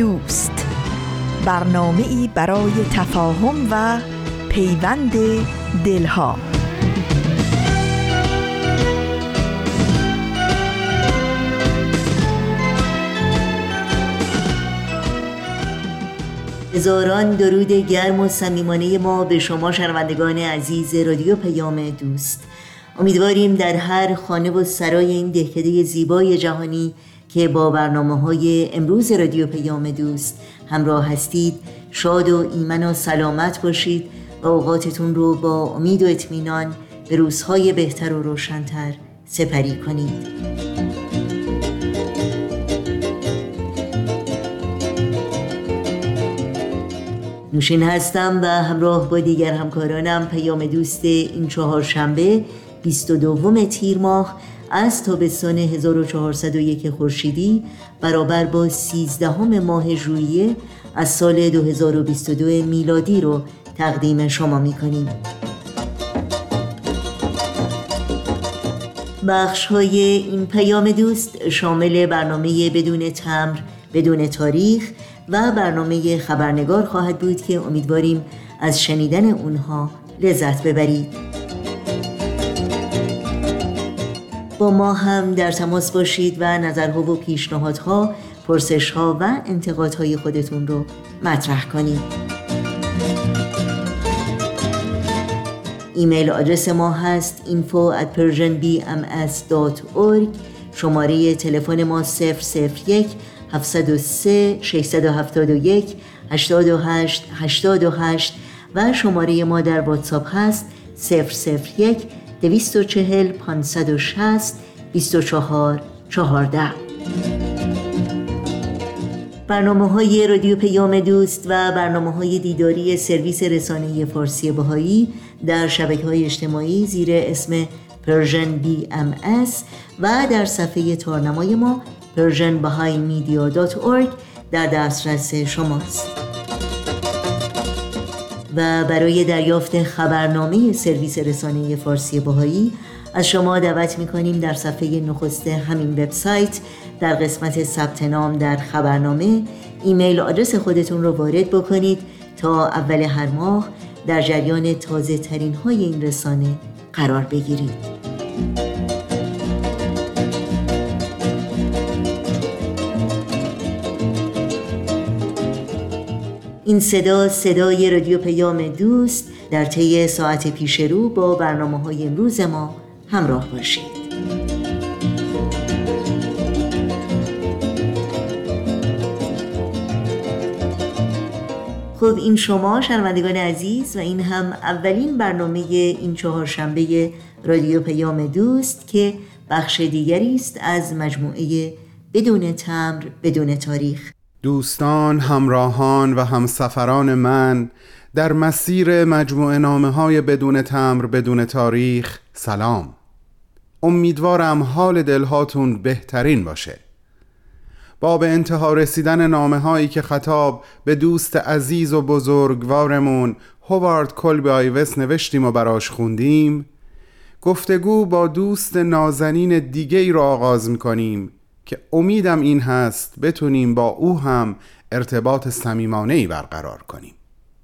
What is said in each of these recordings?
دوست. برنامه ای برای تفاهم و پیوند دلها. هزاران درود گرم و صمیمانه ما به شما شنوندگان عزیز رادیو پیام دوست. امیدواریم در هر خانه و سرای این دهکده زیبای جهانی که با برنامه های امروز رادیو پیام دوست همراه هستید. شاد و ایمن و سلامت باشید و اوقاتتون رو با امید و اطمینان به روزهای بهتر و روشنتر سپری کنید. نوشین هستم و همراه با دیگر همکارانم پیام دوست این چهار شنبه 22 تیر ماه از تابستان 1401 خورشیدی برابر با 13 ماه ژوئیه از سال 2022 میلادی رو تقدیم شما می کنیم. بخش های این پیام دوست شامل برنامه بدون تمر بدون تاریخ و برنامه خبرنگار خواهد بود که امیدواریم از شنیدن اونها لذت ببرید. ما هم در تماس باشید و نظرها و پیشنهادها پرسشها و انتقادهای خودتون رو مطرح کنید. ایمیل آدرس ما هست info at persianbms.org شماره تلفن ما 001 703 671 828 828 و شماره ما در واتساپ هست 001 240 560 24 14 برنامه های رادیو پیام دوست و برنامه های دیداری سرویس رسانه فارسی بهایی در شبکه های اجتماعی زیر اسم Persian BM و در صفحه تارنمای ما persianbahaimedia.org در دسترس شماست. و برای دریافت خبرنامه سرویس رسانه فارسی باهایی از شما دعوت می‌کنیم در صفحه نخست همین وبسایت در قسمت ثبت نام در خبرنامه. ایمیل آدرس خودتون رو وارد بکنید تا اول هر ماه در جریان تازه ترین های این رسانه قرار بگیرید. این صدا صدای رادیو پیام دوست در طی ساعت پیش رو با برنامه های امروز ما همراه باشید. خب این شما شنوندگان عزیز و این هم اولین برنامه این چهارشنبه رادیو پیام دوست که بخش دیگری است از مجموعه بدون تمر بدون تاریخ. دوستان، همراهان و همسفران من در مسیر مجموعه نامه های بدون تمر بدون تاریخ سلام. امیدوارم حال دلهاتون بهترین باشه. با به انتها رسیدن نامه هایی که خطاب به دوست عزیز و بزرگوارمون هوارد کلبی آیوس نوشتیم و براش خوندیم گفتگو با دوست نازنین دیگه ای را آغاز می‌کنیم که امیدم این هست بتونیم با او هم ارتباط صمیمانه ای برقرار کنیم.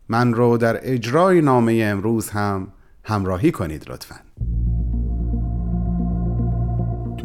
من رو در اجرای نامه امروز هم همراهی کنید لطفا.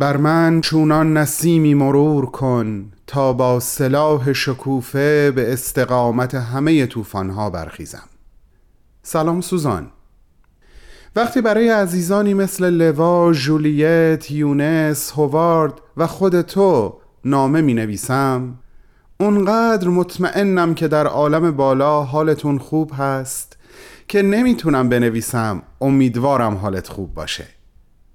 بر من چونان نسیمی مرور کن تا با سلاح شکوفه به استقامت همه طوفانها برخیزم. سلام سوزان. وقتی برای عزیزانی مثل لوا، جولیت، یونس، هوارد و خود تو نامه می نویسم اونقدر مطمئنم که در عالم بالا حالتون خوب هست که نمی‌تونم بنویسم امیدوارم حالت خوب باشه.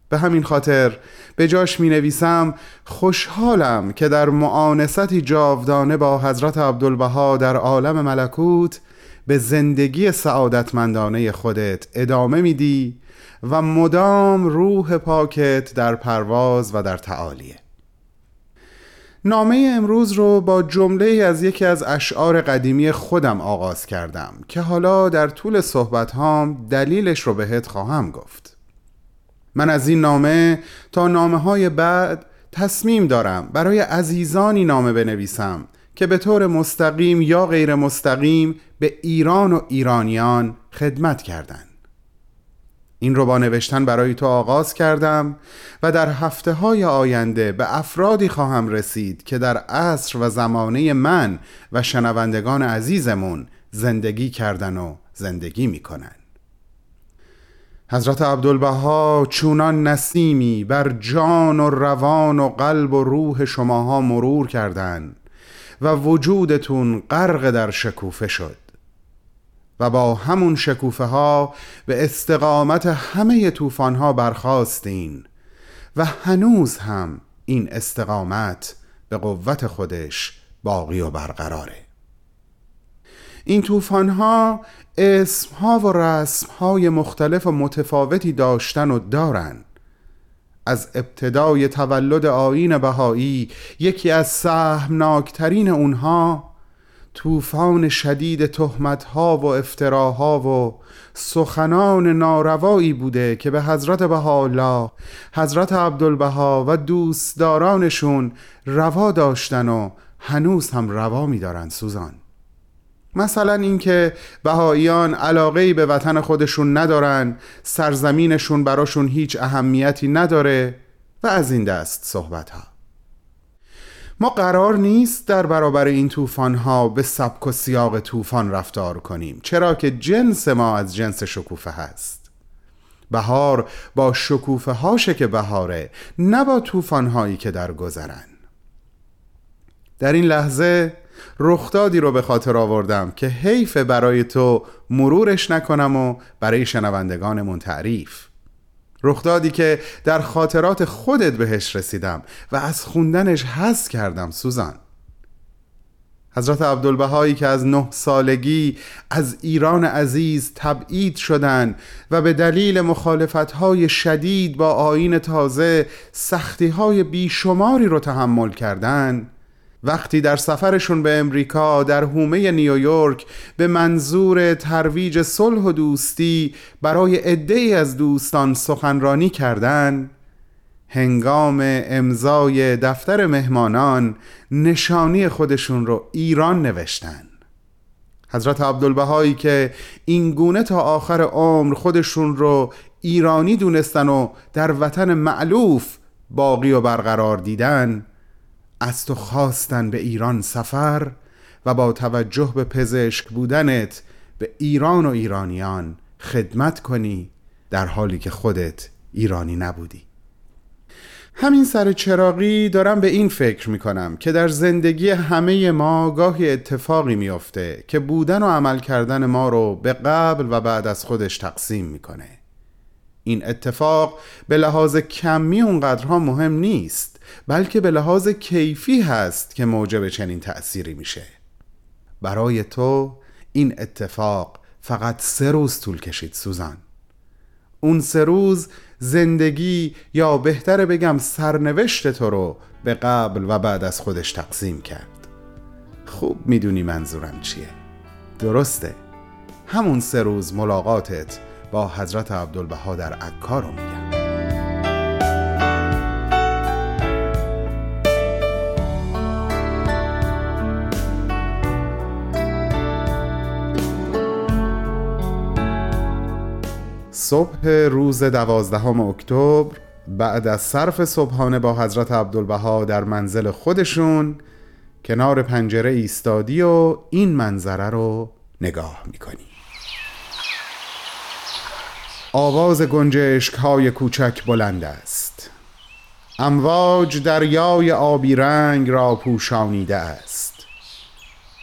به همین خاطر به جاش می نویسم خوشحالم که در معانستی جاودانه با حضرت عبدالبها در عالم ملکوت به زندگی سعادتمندانه خودت ادامه میدی و مدام روح پاکت در پرواز و در تعالیه. نامه امروز رو با جمله از یکی از اشعار قدیمی خودم آغاز کردم که حالا در طول صحبت هام دلیلش رو بهت خواهم گفت. من از این نامه تا نامه های بعد تصمیم دارم برای عزیزانی نامه بنویسم که به طور مستقیم یا غیر مستقیم به ایران و ایرانیان خدمت کردند. این رو با نوشتن برای تو آغاز کردم و در هفته های آینده به افرادی خواهم رسید که در عصر و زمانه من و شنوندگان عزیزمون زندگی کردن و زندگی می‌کنن حضرت عبدالبها چونان نسیمی بر جان و روان و قلب و روح شماها مرور کردند و وجودتون غرق در شکوفه شد و با همون شکوفه ها به استقامت همه طوفان ها برخواستین و هنوز هم این استقامت به قوت خودش باقی و برقراره. این طوفان ها اسم ها و رسم های مختلف و متفاوتی داشتن و دارن. از ابتدای تولد آین بهایی یکی از سهمناکترین اونها طوفان شدید تهمتها و افتراها و سخنان ناروایی بوده که به حضرت بهاءالله حضرت عبدالبها و دوستدارانشون روا داشتن و هنوز هم روا میدارن سوزان. مثلا اینکه بهاییان علاقه به وطن خودشون ندارن سرزمینشون براشون هیچ اهمیتی نداره و از این دست صحبت ها ما قرار نیست در برابر این طوفان ها به سبک و سیاق طوفان رفتار کنیم چرا که جنس ما از جنس شکوفه هست. بهار با شکوفه هاشه که بهاره نه با طوفان هایی که در گذرن. در این لحظه رخدادی رو به خاطر آوردم که حیف برای تو مرورش نکنم و برای شنوندگانمون تعریف. رخدادی که در خاطرات خودت بهش رسیدم و از خوندنش حس کردم سوزان. حضرت عبدالبهایی که از نه سالگی از ایران عزیز تبعید شدند و به دلیل مخالفتهای شدید با آین تازه سختیهای بیشماری رو تحمل کردند وقتی در سفرشون به امریکا در حومه نیویورک به منظور ترویج صلح و دوستی برای عدهای از دوستان سخنرانی کردند هنگام امضای دفتر مهمانان نشانی خودشون رو ایران نوشتن. حضرت عبدالبهایی که این گونه تا آخر عمر خودشون رو ایرانی دونستن و در وطن معلوف باقی و برقرار دیدن از تو خواستن به ایران سفر و با توجه به پزشک بودنت به ایران و ایرانیان خدمت کنی در حالی که خودت ایرانی نبودی. همین سر چراقی دارم به این فکر می کنم که در زندگی همه ما گاهی اتفاقی میافته که بودن و عمل کردن ما رو به قبل و بعد از خودش تقسیم می‌کنه. این اتفاق به لحاظ کمی اونقدرها مهم نیست. بلکه به لحاظ کیفی هست که موجب چنین تأثیری میشه. برای تو این اتفاق فقط سه روز طول کشید سوزان. اون سه روز زندگی یا بهتر بگم سرنوشت تو رو به قبل و بعد از خودش تقسیم کرد. خوب می‌دونی منظورم چیه. درسته. همون سه روز ملاقاتت با حضرت عبدالبها در عکا رو میگم. صبح روز دوازدهم اکتبر بعد از صرف صبحانه با حضرت عبدالبها در منزل خودشون کنار پنجره ایستادی و این منظره رو نگاه می‌کنی. آواز گنجشک های کوچک بلند است. امواج دریای آبی رنگ را پوشانیده است.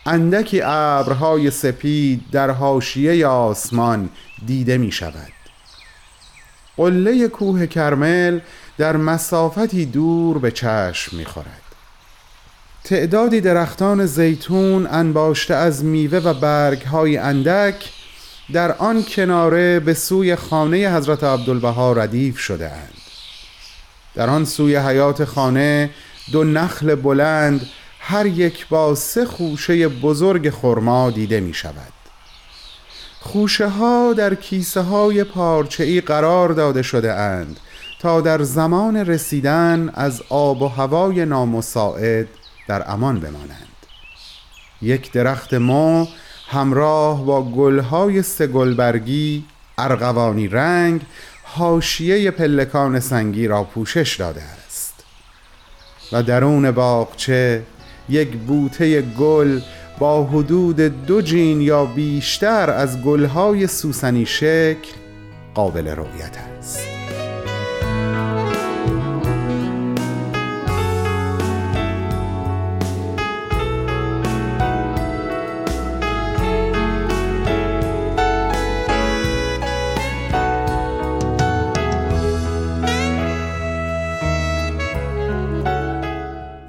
اندکی ابرهای سپید در حاشیه آسمان دیده می شود قله کوه کرمل در مسافتی دور به چشم می خورد تعدادی درختان زیتون انباشته از میوه و برگ های اندک در آن کناره به سوی خانه حضرت عبدالبها ردیف شده اند در آن سوی حیات خانه دو نخل بلند هر یک با سه خوشه بزرگ خرما دیده می شود خوشه ها در کیسه های پارچه قرار داده شده اند تا در زمان رسیدن از آب و هوای نامساعد در امان بمانند. یک درخت ما همراه با گلهای سگلبرگی ارغوانی رنگ حاشیه پلکان سنگی را پوشش داده است. و درون باغچه یک بوته گل با حدود دو جین یا بیشتر از گلهای سوسنی شکل قابل رؤیت است.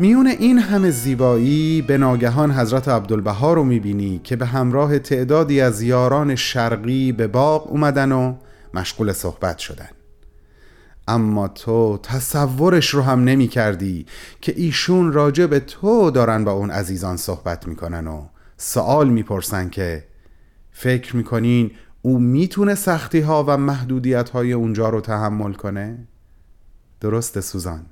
میون این همه زیبایی به ناگهان حضرت عبدالبها رو می‌بینی که به همراه تعدادی از یاران شرقی به باغ اومدن و مشغول صحبت شدن اما تو تصورش رو هم نمی کردی که ایشون راجع به تو دارن با اون عزیزان صحبت می‌کنن و سوال می‌پرسن که فکر می‌کنین او می‌تونه سختی ها و محدودیت های اونجا رو تحمل کنه؟ درسته سوزان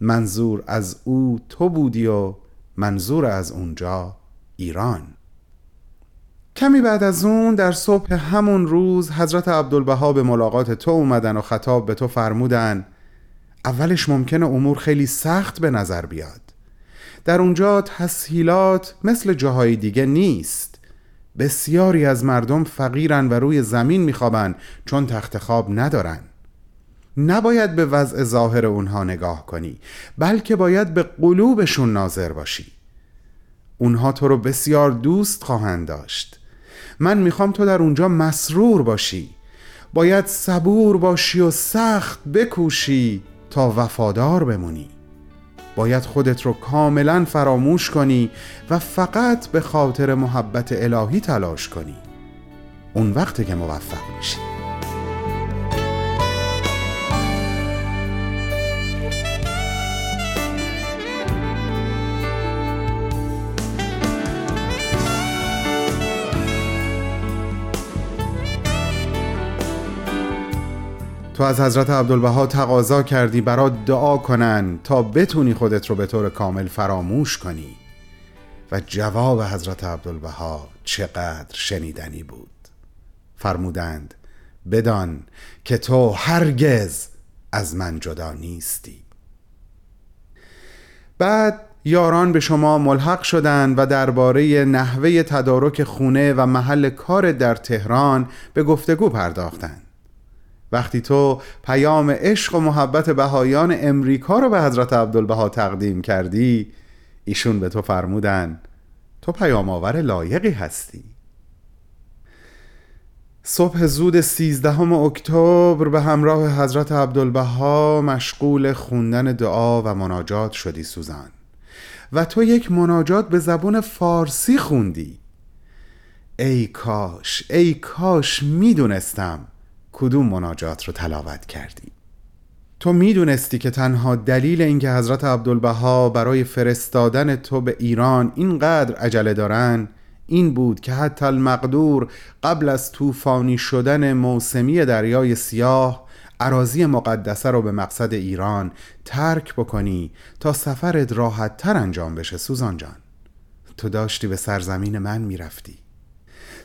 منظور از او تو بودی و منظور از اونجا ایران. کمی بعد از اون در صبح همون روز حضرت عبدالبها به ملاقات تو اومدن و خطاب به تو فرمودن اولش ممکنه امور خیلی سخت به نظر بیاد. در اونجا تسهیلات مثل جاهای دیگه نیست. بسیاری از مردم فقیرن و روی زمین میخوابن چون تخت خواب ندارن. نباید به وضع ظاهر اونها نگاه کنی بلکه باید به قلوبشون ناظر باشی. اونها تو رو بسیار دوست خواهند داشت. من می‌خوام تو در اونجا مسرور باشی. باید صبور باشی و سخت بکوشی تا وفادار بمونی. باید خودت رو کاملا فراموش کنی و فقط به خاطر محبت الهی تلاش کنی. اون وقت که موفق میشی. تو از حضرت عبدالبها تقاضا کردی برات دعا کنن تا بتونی خودت رو به طور کامل فراموش کنی. و جواب حضرت عبدالبها چقدر شنیدنی بود. فرمودند بدان که تو هرگز از من جدا نیستی. بعد یاران به شما ملحق شدند و درباره نحوه تدارک خونه و محل کار در تهران به گفتگو پرداختند. وقتی تو پیام عشق و محبت بهایان امریکا رو به حضرت عبدالبها تقدیم کردی ایشون به تو فرمودن تو پیام آور لایقی هستی. صبح زود سیزدهم اکتبر به همراه حضرت عبدالبها مشغول خوندن دعا و مناجات شدی سوزان. و تو یک مناجات به زبون فارسی خوندی. ای کاش ای کاش می‌دونستم. کدوم مناجات رو تلاوت کردی؟ تو می‌دونستی که تنها دلیل اینکه حضرت عبدالبها برای فرستادن تو به ایران اینقدر عجله دارن این بود که حتی المقدور قبل از طوفانی شدن موسمی دریای سیاه عراضی مقدسه رو به مقصد ایران ترک بکنی تا سفرت راحت تر انجام بشه سوزان جان. تو داشتی به سرزمین من می‌رفتی.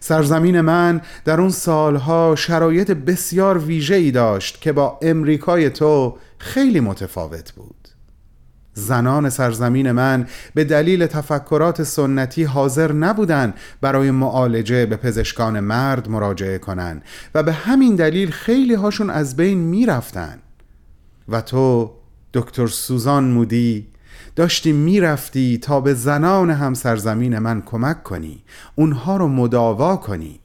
سرزمین من در اون سالها شرایط بسیار ویژه‌ای داشت که با امریکای تو خیلی متفاوت بود. زنان سرزمین من به دلیل تفکرات سنتی حاضر نبودند برای معالجه به پزشکان مرد مراجعه کنند و به همین دلیل خیلی هاشون از بین می‌رفتن. و تو دکتر سوزان مودی داشتی می‌رفتی تا به زنان هم سرزمین من کمک کنی اونها رو مداوا کنی.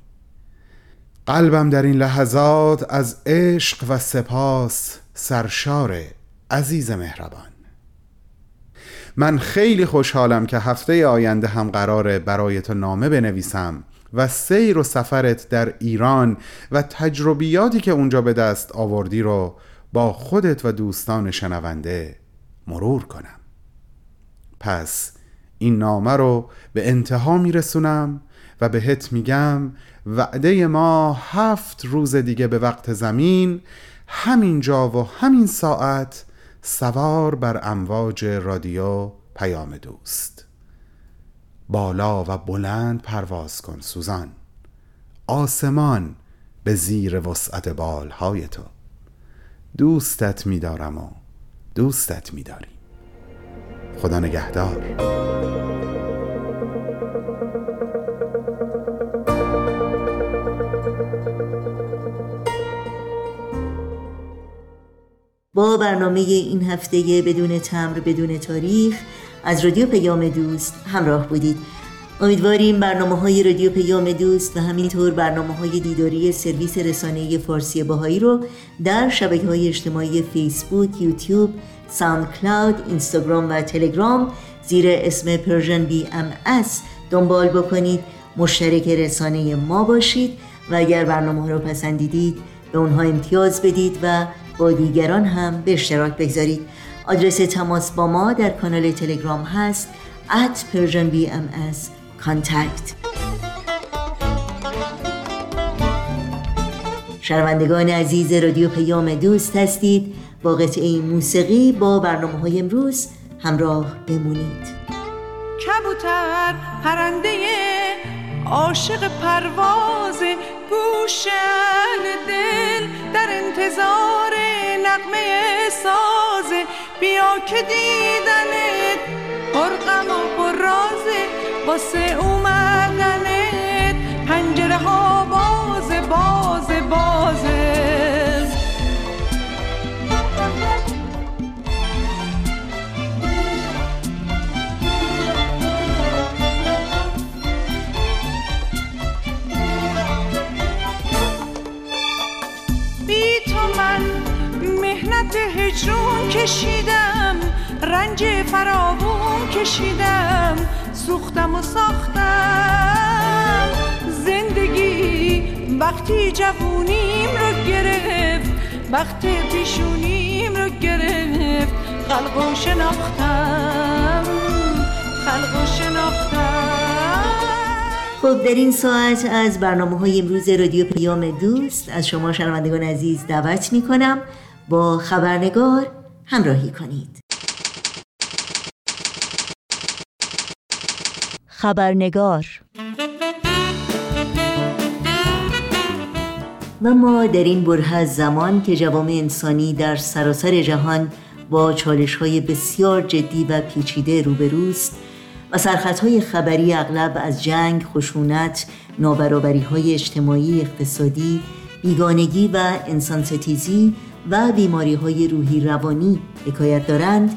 قلبم در این لحظات از عشق و سپاس سرشار عزیز مهربان. من خیلی خوشحالم که هفته آینده هم قراره برای تو نامه بنویسم و سیر و سفرت در ایران و تجربیاتی که اونجا به دست آوردی رو با خودت و دوستان شنونده مرور کنم. پس این نامه رو به انتها میرسونم و بهت میگم وعده ما هفت روز دیگه به وقت زمین همین جا و همین ساعت سوار بر امواج رادیو پیام دوست. بالا و بلند پرواز کن سوزان. آسمان به زیر وسعت بالهای تو. دوستت میدارم و دوستت میداریم خدا نگهدار. با برنامه این هفته بدون تمر بدون تاریخ از رادیو پیام دوست همراه بودید. امیدواریم برنامه های رادیو پیام دوست و همینطور برنامه های دیداری سرویس رسانه فارسی بهایی رو در شبکه های اجتماعی فیسبوک، یوتیوب، ساوند کلاود، اینستاگرام و تلگرام. زیر اسم Persian BMS دنبال بکنید. مشترک رسانه ما باشید و اگر برنامه رو پسندیدید به اونها امتیاز بدید و با دیگران هم به اشتراک بگذارید. آدرس تماس با ما در کانال تلگرام هست at persianbms contact شنوندگان عزیز رادیو پیام دوست هستید. با قطعه موسیقی با برنامه های امروز همراه بمونید. کبوتر پرنده عاشق پرواز گوشن دل در انتظار نقمه ساز. بیا که دیدنت پرغم و پررازه واسه اومدنت هجرون کشیدم رنج فراوون کشیدم سوختم و ساختم. زندگی وقتی جوونیم رو گرفت وقت پیشونیم رو گرفت خلق و شناختم خلق و شناختم. خب در این ساعت از برنامه های امروز رادیو پیام دوست از شما شنوندگان عزیز دعوت می کنم با خبرنگار همراهی کنید. خبرنگار. و ما در این بره از زمان که جوامع انسانی در سراسر جهان با چالش های بسیار جدی و پیچیده روبروست و سرخط های خبری اغلب از جنگ، خشونت، نابرابری های اجتماعی، اقتصادی، بیگانگی و انسان ستیزی و بیماری های روحی روانی. حکایت دارند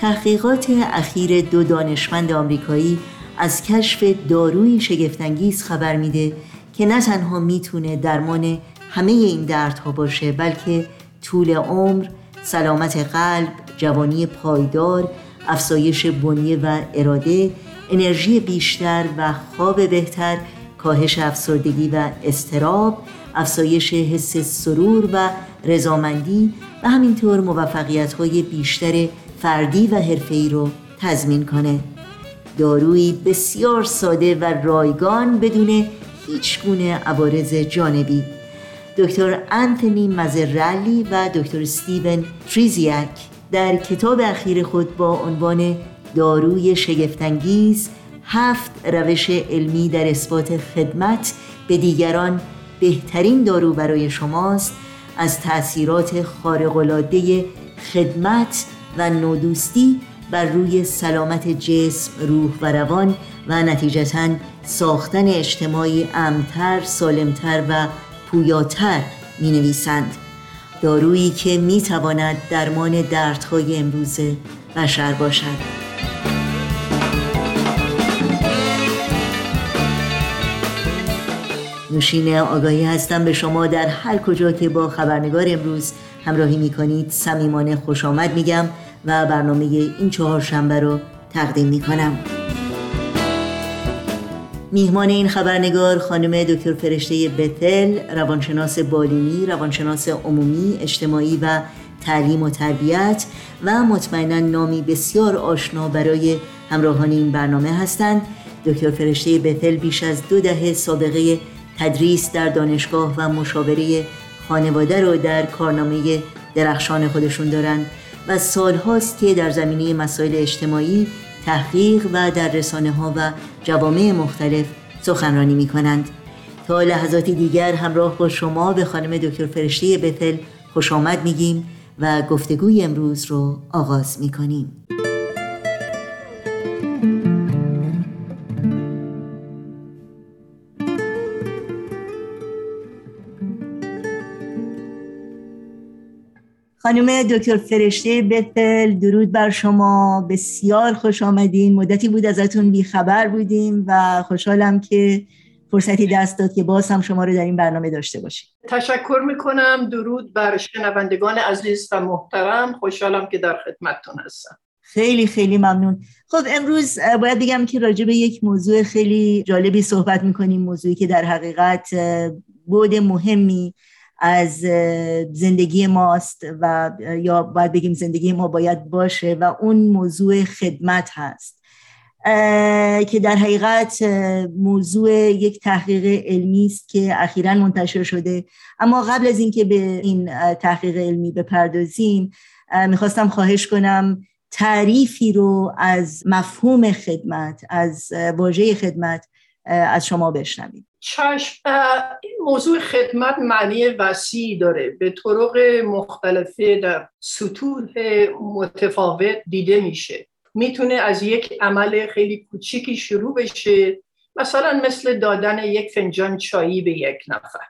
تحقیقات اخیر دو دانشمند آمریکایی از کشف داروی شگفتانگیز خبر میده که نه تنها می‌تونه درمان همه این دردها باشه بلکه طول عمر، سلامت قلب، جوانی پایدار، افزایش بنیه و اراده، انرژی بیشتر و خواب بهتر، کاهش افسردگی و استراب، افزایش حس سرور و رضامندی و همینطور موفقیت های بیشتر فردی و حرفه‌ای رو تضمین کنه. دارویی بسیار ساده و رایگان بدون هیچ گونه عوارض جانبی. دکتر انتونی مزرالی و دکتر استیون تریزیاک در کتاب اخیر خود با عنوان داروی شگفتانگیز هفت روش علمی در اثبات خدمت به دیگران بهترین دارو برای شماست از تأثیرات خارق‌العاده خدمت و نودوستی بر روی سلامت جسم، روح و روان و نتیجتا ساختن اجتماعی امتر، سالمتر و پویاتر می نویسند دارویی که می تواند درمان دردهای امروز بشر باشد. نوشین آگاهی هستم به شما در هر کجا که با خبرنگار امروز همراهی می کنید سمیمانه خوش آمد میگم و برنامه این چهار شنبه رو تقدیم می کنم میهمان این خبرنگار خانم دکتر فرشته بتل روانشناس بالینی روانشناس عمومی اجتماعی و تعلیم و تربیت و مطمئنا نامی بسیار آشنا برای همراهان این برنامه هستند. دکتر فرشته بتل بیش از دو دهه سابقه تدریس در دانشگاه و مشاوره خانواده رو در کارنامه درخشان خودشون دارند و سالهاست که در زمینه مسائل اجتماعی تحقیق و در رسانه ها و جوامع مختلف سخنرانی می کنند تا لحظات دیگر همراه با شما به خانم دکتر فرشته بتل خوش آمد میگیم و گفتگوی امروز رو آغاز می کنیم. خانم دکتر فرشته بتل درود بر شما. بسیار خوش آمدین. مدتی بود ازتون بیخبر بودیم و خوشحالم که فرصتی دست داد که باز هم شما رو در این برنامه داشته باشیم. تشکر می‌کنم. درود بر شنوندگان عزیز و محترم. خوشحالم که در خدمتتون هستم. خیلی خیلی ممنون. خب امروز باید بگم که راجع به یک موضوع خیلی جالبی صحبت می‌کنیم. موضوعی که در حقیقت بود مهمی از زندگی ماست و یا باید بگیم زندگی ما باید باشه و اون موضوع خدمت هست. که در حقیقت موضوع یک تحقیق علمی است که اخیرا منتشر شده. اما قبل از اینکه به این تحقیق علمی بپردازیم می‌خواستم خواهش کنم تعریفی رو از مفهوم خدمت از واژه خدمت از شما بشنویم. چشم این موضوع خدمت معنی وسیعی داره. به طرق مختلفه در سطوح متفاوت دیده میشه. می‌تونه از یک عمل خیلی کوچیکی شروع بشه. مثلا مثل دادن یک فنجان چایی به یک نفر.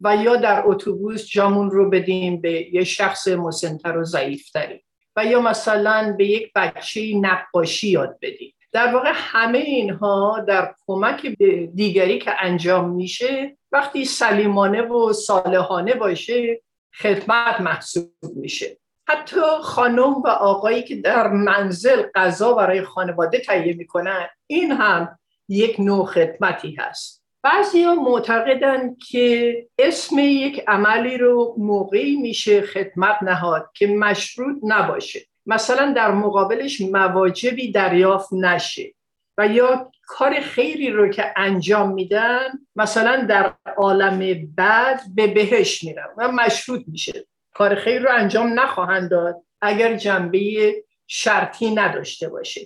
و یا در اتوبوس جامون رو بدیم به یک شخص مسنتر و ضعیفتری. و یا مثلا به یک بچه نقاشی یاد بدیم. در واقع همه اینها در کمک به دیگری که انجام میشه وقتی سلیمانه و صالحانه باشه خدمت محسوب میشه. حتی خانم و آقایی که در منزل غذا برای خانواده تهیه می‌کنن این هم یک نوع خدمتی هست. بعضی ها معتقدن که اسم یک عملی رو موقعی میشه خدمت نهاد که مشروط نباشه. مثلا در مقابلش مواجبی دریافت نشه و یا کار خیری رو که انجام میدن مثلا در عالم بعد به بهش میرن و مشروط میشه. کار خیر رو انجام نخواهند داد اگر جنبه شرطی نداشته باشه.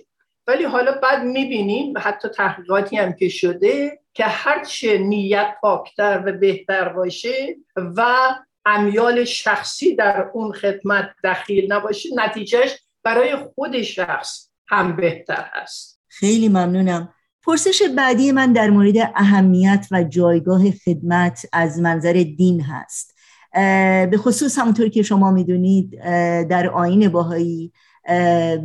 ولی حالا بعد می‌بینیم حتی تحقیقاتی هم که شده که هرچه نیت پاکتر و بهتر باشه و امیال شخصی در اون خدمت دخیل نباشه نتیجهش برای خود شخص هم بهتر هست. خیلی ممنونم. پرسش بعدی من در مورد اهمیت و جایگاه خدمت از منظر دین هست. به خصوص همونطور که شما می‌دونید در آین باهایی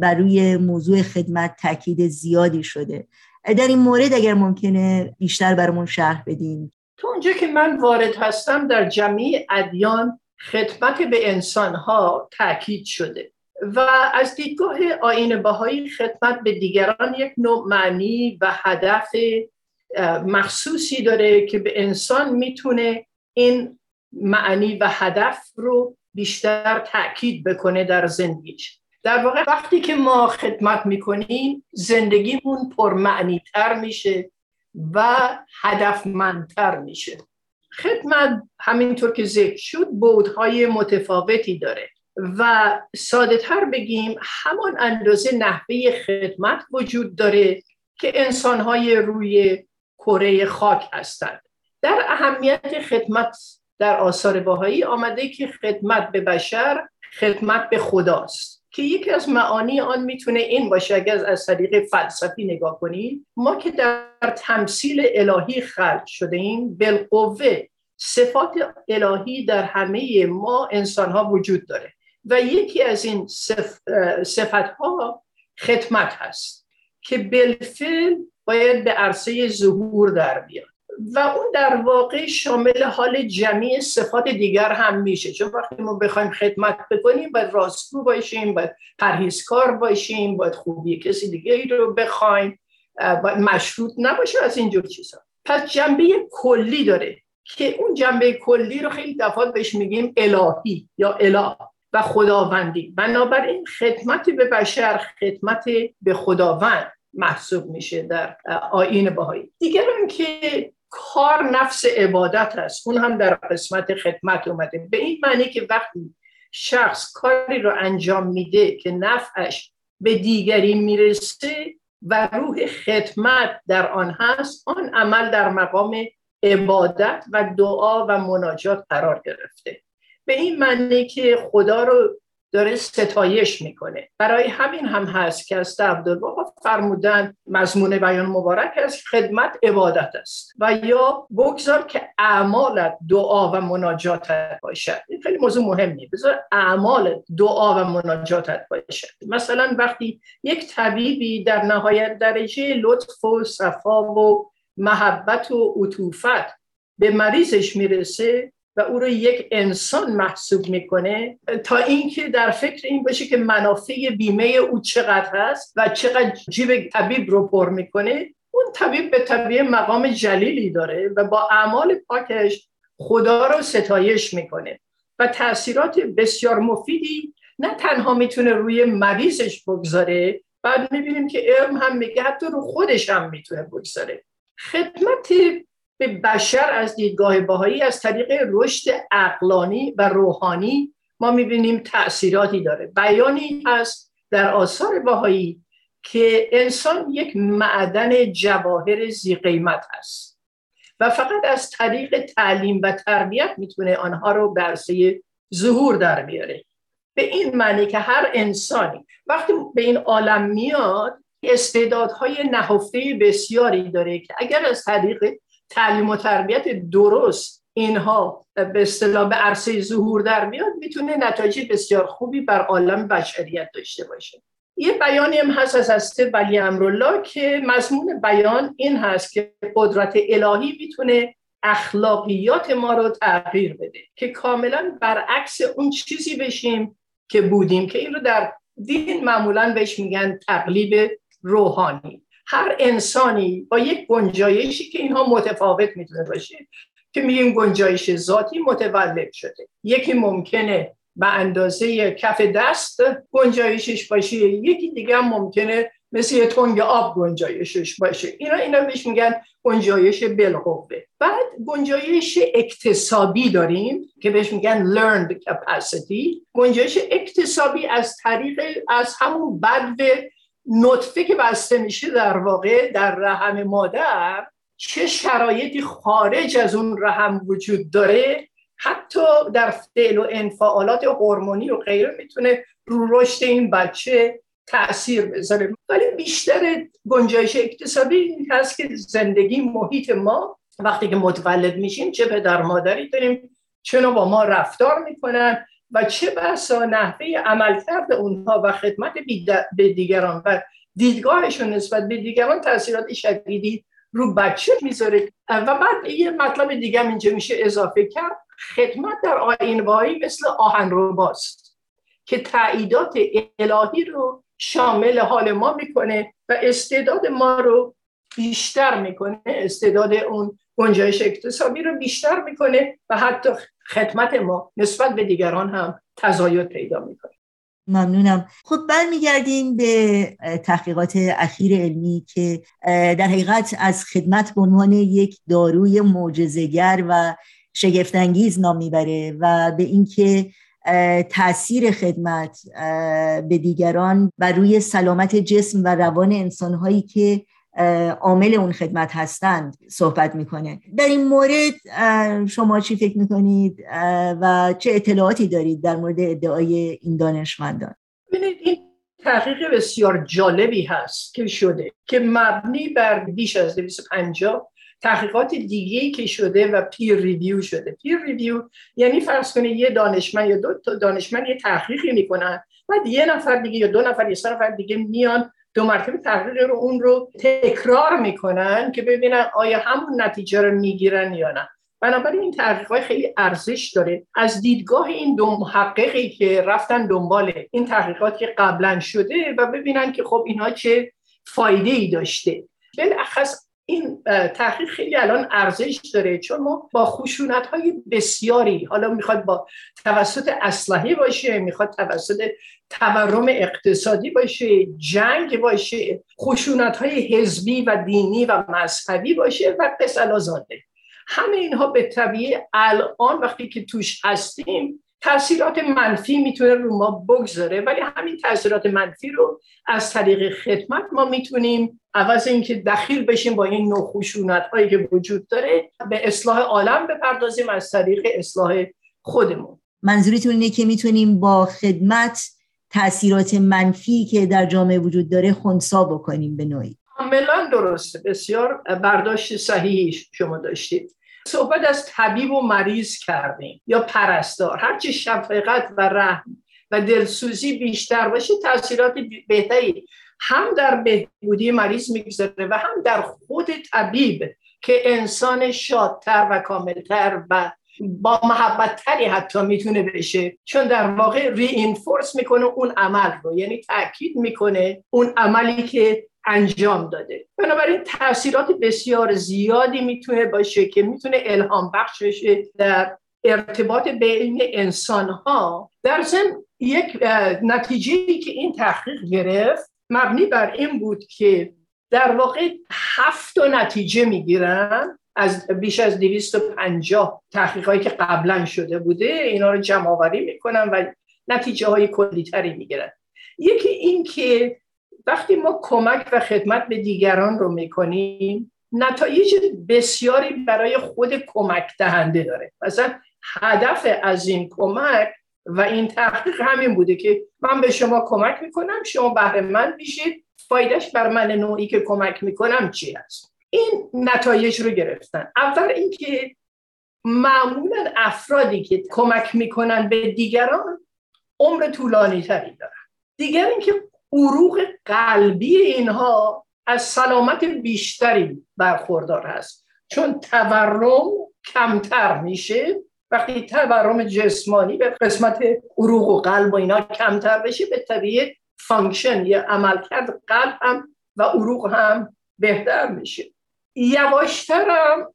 بر روی موضوع خدمت تاکید زیادی شده. در این مورد اگر ممکنه بیشتر برامون شرح بدین. تو اونجا که من وارد هستم در جمعی ادیان خدمت به انسانها تاکید شده و از دیدگاه آین بهایی خدمت به دیگران یک نوع معنی و هدف مخصوصی داره که به انسان می‌تونه این معنی و هدف رو بیشتر تاکید بکنه در زندگیش. در واقع وقتی که ما خدمت می‌کنیم زندگیمون پرمعنی تر میشه. و هدفمندتر میشه. خدمت همینطور که ذکر شد بودهای متفاوتی داره و ساده تر بگیم همان اندازه نحوه خدمت وجود داره که انسانهای روی کره خاک هستند. در اهمیت خدمت در آثار باهایی آمده که خدمت به بشر خدمت به خداست. که یکی از معانی آن می‌تونه این باشه اگر از طریق فلسفی نگاه کنید ما که در تمثیل الهی خلق شده ایم بالقوه صفات الهی در همه ما انسان ها وجود داره و یکی از این صفت ها خدمت هست که بالفعل باید به عرصه ظهور در بیاد. و اون در واقع شامل حال جمعی صفات دیگر هم میشه. چون وقتی ما بخوایم خدمت بکنیم باید راستگو باشیم باید پرهیزکار باشیم باید خوبی کسی دیگه ای رو بخوایم. باید مشروط نباشه از اینجور چیزا. پس جنبه کلی داره که اون جنبه کلی رو خیلی دفعات بهش میگیم الهی یا اله و خداوندی. بنابراین خدمت به بشر خدمت به خداوند محسوب میشه در آین باهایی دیگر که کار نفس عبادت هست اون هم در قسمت خدمت اومده. به این معنی که وقتی شخص کاری رو انجام میده که نفعش به دیگری می‌رسه و روح خدمت در آن هست آن عمل در مقام عبادت و دعا و مناجات قرار گرفته. به این معنی که خدا رو داره ستایش می‌کنه. برای همین هم هست که از عبدالبها فرمودن مضمون بیان مبارک است خدمت عبادت است. و یا بگذار که اعمالت دعا و مناجاتت باشد. این خیلی موضوع مهمیه بذار اعمال دعا و مناجاتت باشد. مثلا وقتی یک طبیبی در نهایت درجه لطف و صفا و محبت و عطوفت به مریضش می‌رسه و او رو یک انسان محسوب می‌کنه تا اینکه در فکر این باشه که منافع بیمه او چقدر هست و چقدر جیب طبیب رو پر می‌کنه. اون طبیب به طبیب مقام جلیلی داره و با اعمال پاکش خدا رو ستایش می‌کنه و تاثیرات بسیار مفیدی نه تنها می‌تونه روی مریضش بگذاره بعد می‌بینیم که علم هم میگه حتی رو خودش هم می‌تونه بگذاره. خدمت به بشر از دیدگاه باهایی از طریق رشد اقلانی و روحانی ما می‌بینیم تأثیراتی داره. بیانی هست در آثار باهایی که انسان یک معدن جواهر زی قیمت هست و فقط از طریق تعلیم و تربیت می‌تونه آنها رو برسه ظهور در بیاره. به این معنی که هر انسانی وقتی به این عالم میاد استعدادهای نهفته بسیاری داره که اگر از طریق تعلیم و تربیت درست اینها به اصطلاح به عرصه ظهور در میاد می‌تونه نتایج بسیار خوبی بر عالم بشریت داشته باشه. یه بیانی هم هست از هسته ولی امرالله که مضمون بیان این هست که قدرت الهی می‌تونه اخلاقیات ما رو تغییر بده که کاملا برعکس اون چیزی بشیم که بودیم که این رو در دین معمولا بهش میگن تقلیب روحانی. هر انسانی با یک گنجایشی که اینها متفاوت می‌تونه باشه که میگیم گنجایش ذاتی متولد شده. یکی ممکنه به اندازه کف دست گنجایشش باشه یکی دیگه هم ممکنه مثل یه تنگ آب گنجایشش باشه. اینا اینا بهش میگن گنجایش بالقوه. بعد گنجایش اکتسابی داریم که بهش میگن learned capacity. گنجایش اکتسابی از طریق از همون بد نطفه که بسته میشه در واقع در رحم مادر چه شرایطی خارج از اون رحم وجود داره؟ حتی در فعل و انفعالات هورمونی و غیره می‌تونه رو رشد این بچه تاثیر بذاره. ولی بیشتر گنجایش اکتسابی این هست که زندگی محیط ما وقتی که متولد میشیم چه پدر مادری داریم چه با ما رفتار می‌کنن و چه بسا نحوه عملکرد اونها و خدمت به دیگران و دیدگاهشون نسبت به دیگران تاثیرات شدیدی رو بچه می‌ذاره. و بعد یه مطلب دیگه اینجا میشه اضافه کرد. خدمت در آین بایی مثل آهن رو باست که تعییدات الهی رو شامل حال ما می‌کنه و استعداد ما رو بیشتر می‌کنه. استعداد اون گنجایش اقتصابی رو بیشتر می‌کنه و حتی خدمت ما نسبت به دیگران هم تزاید پیدا می‌کنه. ممنونم. خب برمیگردیم به تحقیقات اخیر علمی که در حقیقت از خدمت به عنوان یک داروی معجزه‌گر و شگفتانگیز نام می‌بره و به اینکه تاثیر خدمت به دیگران و روی سلامت جسم و روان انسانهایی که عامل اون خدمت هستند صحبت می‌کنه. در این مورد شما چی فکر می‌کنید؟ و چه اطلاعاتی دارید در مورد ادعای این دانشمندان؟ ببینید این تحقیق بسیار جالبی هست که شده که مبنی بر بیش از 250 تحقیقات دیگه که شده و peer review شده. peer review یعنی فرض کنید یه دانشمند یا دو تا دانشمند یه تحقیقی می‌کنن بعد یه نفر دیگه یا دو نفر یا سه نفر دیگه میان دو مرتبه تحقیق رو اون رو تکرار می‌کنن که ببینن آیا همون نتیجه رو می‌گیرن یا نه. بنابراین این تحقیقات خیلی ارزش داره. از دیدگاه این دو محققی که رفتن دنبال این تحقیقات که قبلا شده و ببینن که خب اینها چه فایده ای داشته. بالاخص این تحقیق خیلی الان ارزش داره چون ما با خشونت های بسیاری حالا می‌خواد با توسط اسلحه باشه می‌خواد توسط تورم اقتصادی باشه جنگ باشه خشونت های حزبی و دینی و مذهبی باشه و پسل آزاده. همه اینها به طبیعه الان وقتی که توش هستیم تاثیرات منفی می‌تونه رو ما بگذاره ولی همین تاثیرات منفی رو از طریق خدمت ما می‌تونیم عوض اینکه دخیل بشیم با این نوع خشونت هایی که وجود داره به اصلاح عالم بپردازیم از طریق اصلاح خودمون. منظورتون اینه که می‌تونیم با خدمت تاثیرات منفی که در جامعه وجود داره خونسا بکنیم به نوعی؟ کاملا درسته. بسیار برداشت صحیحی شما داشتید. صحبت از طبیب و مریض کردیم یا پرستار. هرچی شفقت و رحم و دلسوزی بیشتر باشه تاثیرات بهتری. هم در بهبودی مریض می‌گذاره و هم در خود طبیب که انسان شادتر و کاملتر و با محبت تری حتی می‌تونه بشه. چون در واقع ری اینفورس می‌کنه اون عمل رو. یعنی تاکید می‌کنه اون عملی که انجام داده. بنابراین تاثیرات بسیار زیادی می‌تونه باشه که می‌تونه الهام بخش بشه در ارتباط بین انسان ها در ضمن یک نتیجه که این تحقیق گرفت مبنی بر این بود که در واقع هفت نتیجه می‌گیرن از بیش از 250 تحقیقاتی که قبلا شده بوده. اینا رو جمع آوری می‌کنن و نتیجه های کلی تری می‌گیرن. یکی این که وقتی ما کمک و خدمت به دیگران رو می‌کنیم نتایج بسیاری برای خود کمک دهنده داره. مثلا هدف از این کمک و این تحقیق همین بوده که من به شما کمک می‌کنم شما بهره من میشید. فایدهش بر من نوعی که کمک می‌کنم چی هست؟ این نتایج رو گرفتن. اول اینکه معمولا افرادی که کمک می‌کنن به دیگران عمر طولانی تری دارن. دیگر اینکه عروق قلبی اینها از سلامت بیشتری برخوردار هست. چون تورم کمتر میشه. وقتی تورم جسمانی به قسمت عروق و قلب و اینا کمتر بشه بالطبیعه function یا عملکرد قلب هم و عروق هم بهتر میشه. یواشتر هم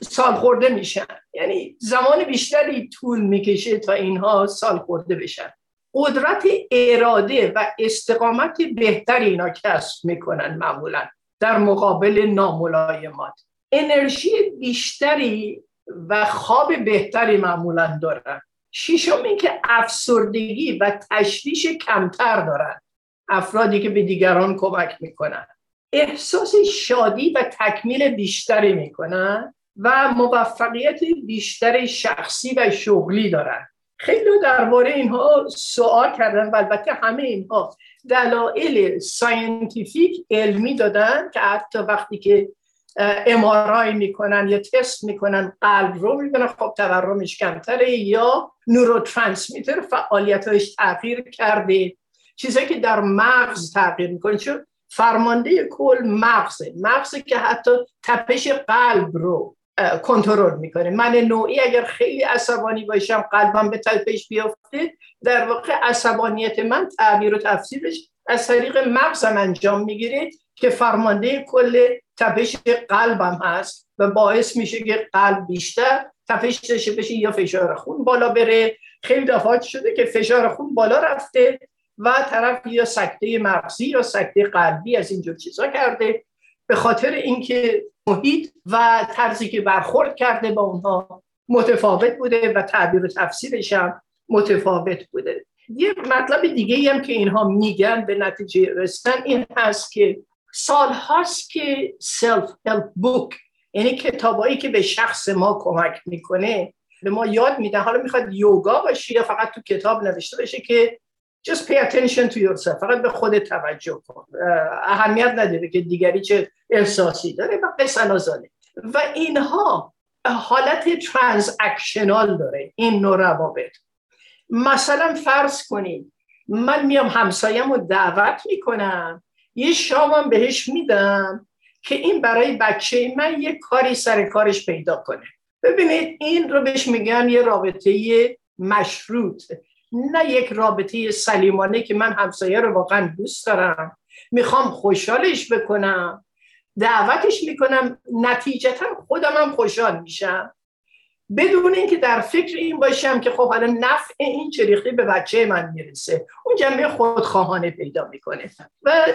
سال خورده میشن. یعنی زمان بیشتری طول می‌کشه تا اینها سال خورده بشن. قدرت اراده و استقامت بهتری اینا کسب می‌کنن معمولا در مقابل ناملایمات. انرژی بیشتری و خواب بهتری معمولا دارن. این که افسردگی و تشویش کمتر دارن. افرادی که به دیگران کمک می‌کنن. احساس شادی و تکمیل بیشتری می‌کنن و موفقیت بیشتر شخصی و شغلی دارن. خیلی درباره اینها سوال کردن و البته همه اینها دلایل scientific علمی دادن که حتی وقتی که MRI می‌کنن یا تست می‌کنن قلب رو می‌بینن. خب تورمش کمتره یا neurotransmitter فعالیتش تغییر کرده. چیزایی که در مغز تغییر می‌کنه. چون فرمانده کل مغزه. مغزه که حتی تپش قلب رو کنترل می‌کنه. من نوعی اگر خیلی عصبانی باشم قلبم به تپش بیفته در واقع عصبانیت من تعبیر و تفسیرش از طریق مغزم انجام می‌گیره که فرمانده کل تپش قلبم هست و باعث میشه که قلب بیشتر تپش داشته بشه یا فشار خون بالا بره. خیلی دفعات شده که فشار خون بالا رفته و طرف یا سکته مغزی یا سکته قلبی از اینجور چیزا کرده. به خاطر اینکه محیط و طرزی که برخورد کرده با اونها متفاوت بوده و تعبیر و تفسیرش هم متفاوت بوده. یه مطلب دیگه هم که اینها میگن به نتیجه رسیدن این هست که سال هاست که سلف هلپ بوک یعنی کتابایی که به شخص ما کمک می‌کنه به ما یاد میده. حالا می‌خواد یوگا باشه یا فقط تو کتاب نوشته باشه که just pay attention to yourself. فقط به خود توجه کن. اهمیت نداره که دیگری چه احساسی داره و قصه و اینها حالت ترانزکشنال داره این نوع روابط. مثلا فرض کنید من میام همسایم رو دعوت می‌کنم یه شامم بهش میدم که این برای بچه من یه کاری سر کارش پیدا کنه. ببینید این رو بهش میگن یه رابطه مشروط. نه یک رابطه سلیمانه که من همسایه رو واقعا دوست دارم. می‌خوام خوشحالش بکنم. دعوتش می‌کنم. نتیجتا خودم هم خوشحال میشم. بدون اینکه در فکر این باشم که خب حالا نفع این چریختی به بچه من می‌رسه. اون جنبه خودخواهانه پیدا می‌کنه. و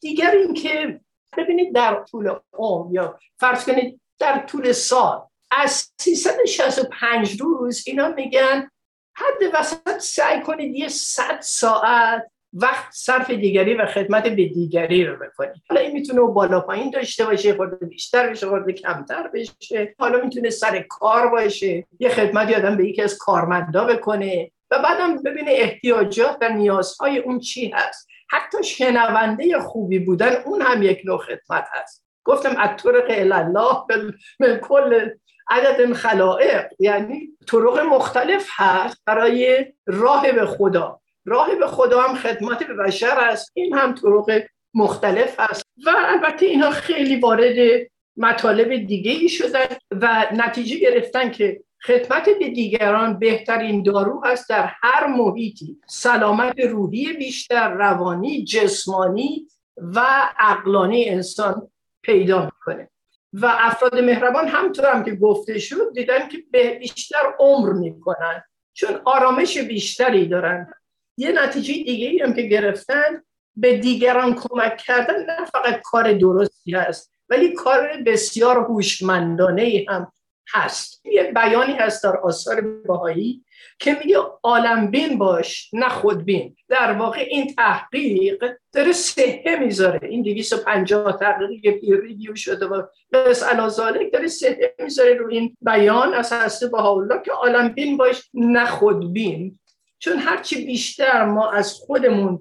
دیگر اینکه ببینید در طول عمر یا فرض کنید در طول سال از 365 روز اینا میگن حد وسط سعی کنید یه 100 ساعت وقت صرف دیگری و خدمت به دیگری رو بکنید. حالا این می‌تونه بالا پایین داشته باشه خورده بیشتر بشه خورده کمتر بشه. حالا می‌تونه سر کار باشه. یه خدمتی آدم به یکی از کارمندا بکنه و بعدم ببینه احتیاجات و نیازهای اون چی هست. حتی شنونده خوبی بودن اون هم یک نوع خدمت هست. گفتم از طرق الله به کل عدد خلائق یعنی طرق مختلف هست برای راه به خدا. راه به خدا هم خدمت به بشر است. این هم طرق مختلف هست و البته اینها خیلی وارد مطالب دیگه ای شدن و نتیجه گرفتن که خدمت به دیگران بهترین دارو هست در هر محیطی. سلامت روحی بیشتر روانی جسمانی و عقلانی انسان پیدا می‌کنه. و افراد مهربان همطور هم که گفته شد دیدن که بیشتر عمر می‌کنن چون آرامش بیشتری دارن. یه نتیجه دیگه هم که گرفتن به دیگران کمک کردن نه فقط کار درستی هست ولی کار بسیار هوشمندانه هم هست. یه بیانی هست در آثار باهایی که میگه عالم بین باش نه خودبین در واقع این تحقیق داره سهه می‌ذاره. این 250 تحقیقی که پیر ریویو شده و بس الازالک داره سهه می‌ذاره رو این بیان از هسته الله که عالم بین باش نه خودبین چون هرچی بیشتر ما از خودمون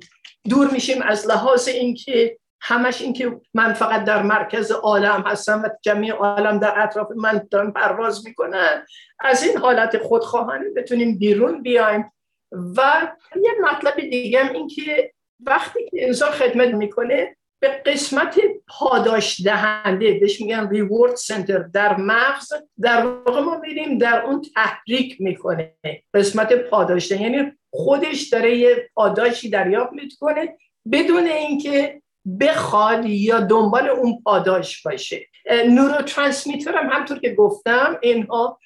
دور میشیم از لحاظ اینکه همش اینکه من فقط در مرکز عالم هستم و جمعی عالم در اطراف من دارن پرواز می‌کنن. از این حالت خودخواهانه بتونیم بیرون بیایم. و یه مطلب دیگه هم این که وقتی که انسان خدمت می‌کنه به قسمت پاداش دهنده بهش میگن ریورد سنتر در مغز در واقع ما میریم در اون تحریک می‌کنه. قسمت پاداش یعنی خودش داره یه پاداشی دریافت می‌کنه بدون اینکه بخواد یا دنبال اون پاداش باشه. نورو ترانسمیتر هم همطور که گفتم اینها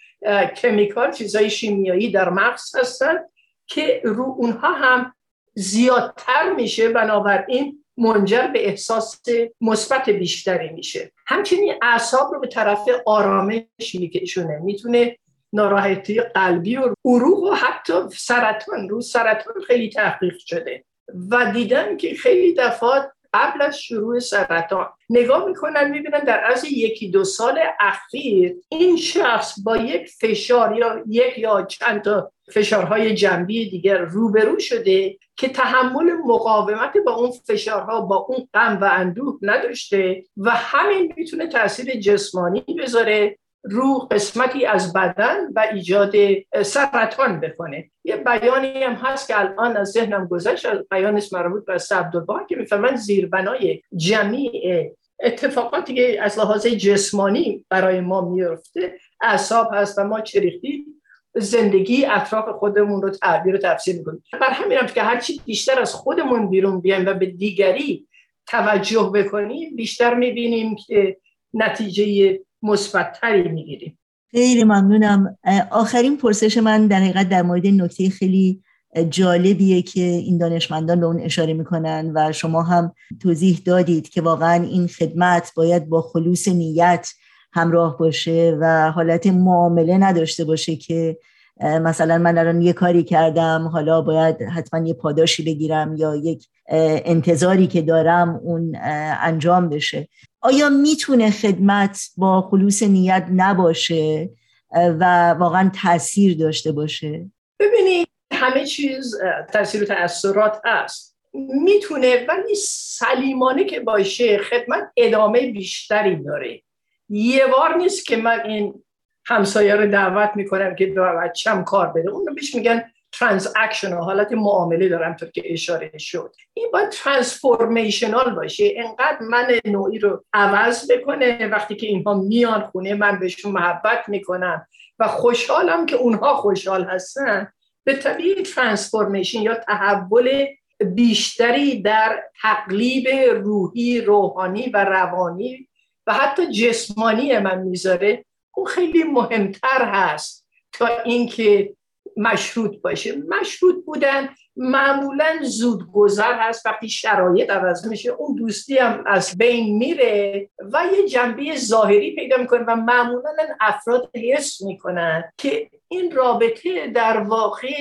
کمیکال چیزای شیمیایی در مغز هستن که رو اونها هم زیادتر میشه بنابراین منجر به احساس مثبت بیشتری میشه. همچنین اعصاب رو به طرف آرامش میکشونه می‌تونه ناراحتی قلبی و عروق و حتی سرطان رو سرطان خیلی تحقیق شده. و دیدن که خیلی دفعات قبل از شروع سرطان. نگاه می‌کنن می‌بینن در از یکی دو سال اخیر این شخص با یک فشار یا یک یا چند تا فشارهای جنبی دیگر روبرو شده که تحمل مقاومت با اون فشارها با اون غم و اندوه نداشته و همین می‌تونه تاثیر جسمانی بذاره رو قسمتی از بدن و ایجاد سرطان بکنه. یه بیانی هم هست که الان از ذهنم گذشت بیان اسم مربوط به عبدالبها که می‌فهمن زیربنای جمیع اتفاقاتی که از لحاظ جسمانی برای ما میفته اعصاب هست و ما چریختی زندگی اطراف خودمون رو تعبیر و تفسیر می‌کنیم. بر همین هم که هرچی بیشتر از خودمون بیرون بیایم و به دیگری توجه بکنیم بیشتر می‌بینیم که نتیجه مثبتتری می‌گیریم. خیلی ممنونم. آخرین پرسش من در حقیقت در مورد نکته خیلی جالبیه که این دانشمندان به اون اشاره می‌کنن و شما هم توضیح دادید که واقعا این خدمت باید با خلوص نیت همراه باشه و حالت معامله نداشته باشه که مثلا من الان یه کاری کردم حالا باید حتما یه پاداشی بگیرم یا یک انتظاری که دارم اون انجام بشه. آیا می‌تونه خدمت با خلوص نیت نباشه و واقعا تاثیر داشته باشه؟ ببینید همه چیز تاثیر و تاثیرات هست می‌تونه ولی سلیمانه که باشه خدمت ادامه بیشتری داره. یه بار نیست که من این همسایه رو دعوت می‌کنم که دو بچم کار بده. اون رو بیش میگن ترانزکشن حالت معامله دارم تا که اشاره شد. این باید ترانسفورمیشنال باشه. انقدر من نوعی رو عوض بکنه. وقتی که اینها میان خونه من بهشون محبت می‌کنم و خوشحالم که اونها خوشحال هستن به طبیعی ترانسفورمیشن یا تحول بیشتری در تقلیب روحی روحانی و روانی و حتی جسمانی من می‌ذاره. اون خیلی مهمتر هست تا اینکه مشروط باشه. مشروط بودن معمولا زود گذر هست. وقتی شرایط عوض میشه اون دوستی هم از بین میره و یه جنبه ظاهری پیدا می‌کنه و معمولا افراد حس می‌کنن که این رابطه در واقع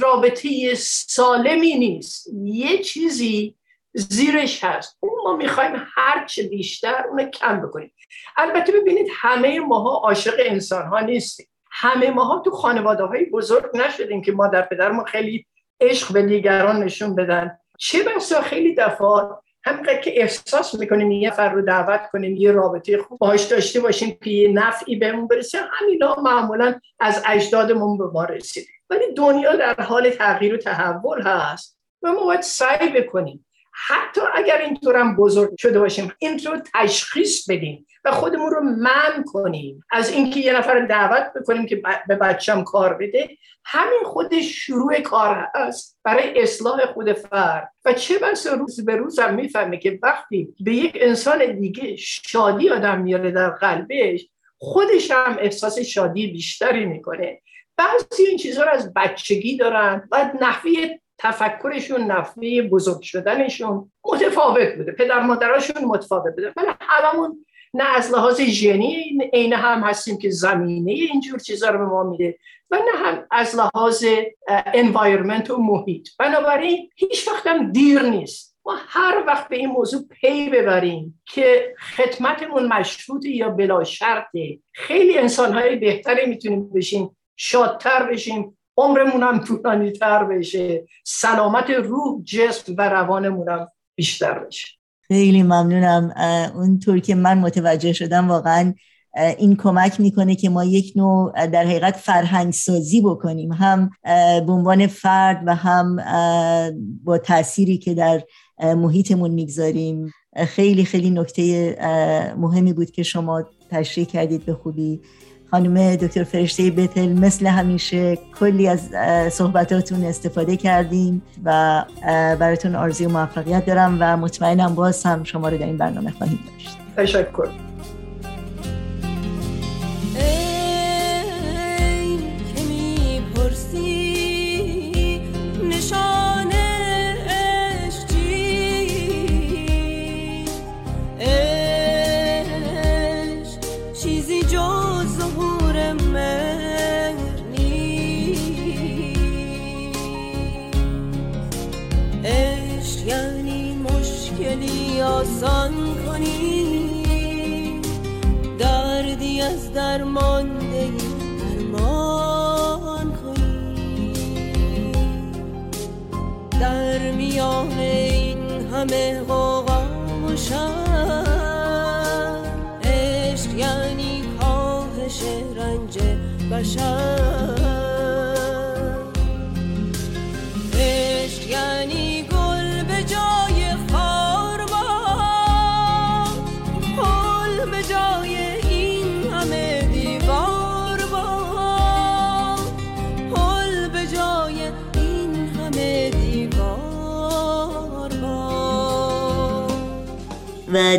رابطه سالمی نیست. یه چیزی زیرش هست. اون ما می‌خوایم هر چه بیشتر اون کم بکنیم. البته ببینید همه ماها عاشق انسان ها نیستیم. همه ماها تو خانواده های بزرگ نشدیم که مادر پدرمون خیلی عشق به دیگران نشون بدن. چه بسا خیلی دفعات همینقدر که احساس می‌کنیم یه فر رو دعوت کنیم یه رابطه خوب باهاش داشته باشیم که نفعی بهمون برسه همینا معمولا از اجدادمون به ما رسیده. ولی دنیا در حال تغییر و تحول هست و ما باید سعی بکنیم. حتی اگر اینطورم بزرگ شده باشیم این رو تشخیص بدیم. و خودمون رو من کنیم. از اینکه یه نفر دعوت بکنیم که به بچم کار بده همین خودش شروع کار هست برای اصلاح خود فرد. و چه بس روز به روز هم می‌فهمه که وقتی به یک انسان دیگه شادی آدم میاره در قلبش خودش هم احساس شادی بیشتری می‌کنه. بعضی این چیزها رو از بچگی دارن و نحوه تفکرشون نحوه بزرگ شدنشون متفاوت بوده. پدر مادراشون متفاوت بوده. ولی هممون نه از لحاظ ژنی عین هم هستیم که زمینه اینجور چیزا رو به ما میده و نه هم از لحاظ انوایرمنت و محیط. بنابراین هیچ وقت هم دیر نیست. ما هر وقت به این موضوع پی ببریم که خدمتمون مشروط یا بلا شرطه. خیلی انسانهای بهتری می‌تونیم بشیم شادتر بشیم عمرمون هم طولانی تر بشه سلامت روح جسم و روانمون هم بیشتر بشه. خیلی ممنونم. اونطور که من متوجه شدم واقعا این کمک می‌کنه که ما یک نوع در حقیقت فرهنگ سازی بکنیم. هم به عنوان فرد و هم با تأثیری که در محیطمون می‌گذاریم. خیلی خیلی نکته مهمی بود که شما تشریح کردید به خوبی. خانم دکتر فرشته بتل مثل همیشه کلی از صحبتاتون استفاده کردیم و براتون آرزوی موفقیت دارم و مطمئنم باز هم شما رو در این برنامه خواهیم داشت. تشکر. آسان کنی. دردی از درمانده درمان کنی. در میان این همه غوغا و عشق یعنی کاهش رنج بشر.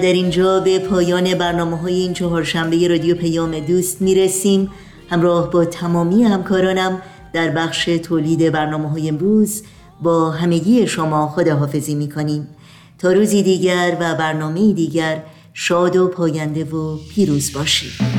در اینجا به پایان برنامه های این چهارشنبه رادیو پیام دوست می‌رسیم. همراه با تمامی همکارانم در بخش تولید برنامه های امروز با همگی شما خداحافظی می‌کنیم. تا روزی دیگر و برنامه دیگر شاد و پاینده و پیروز باشید.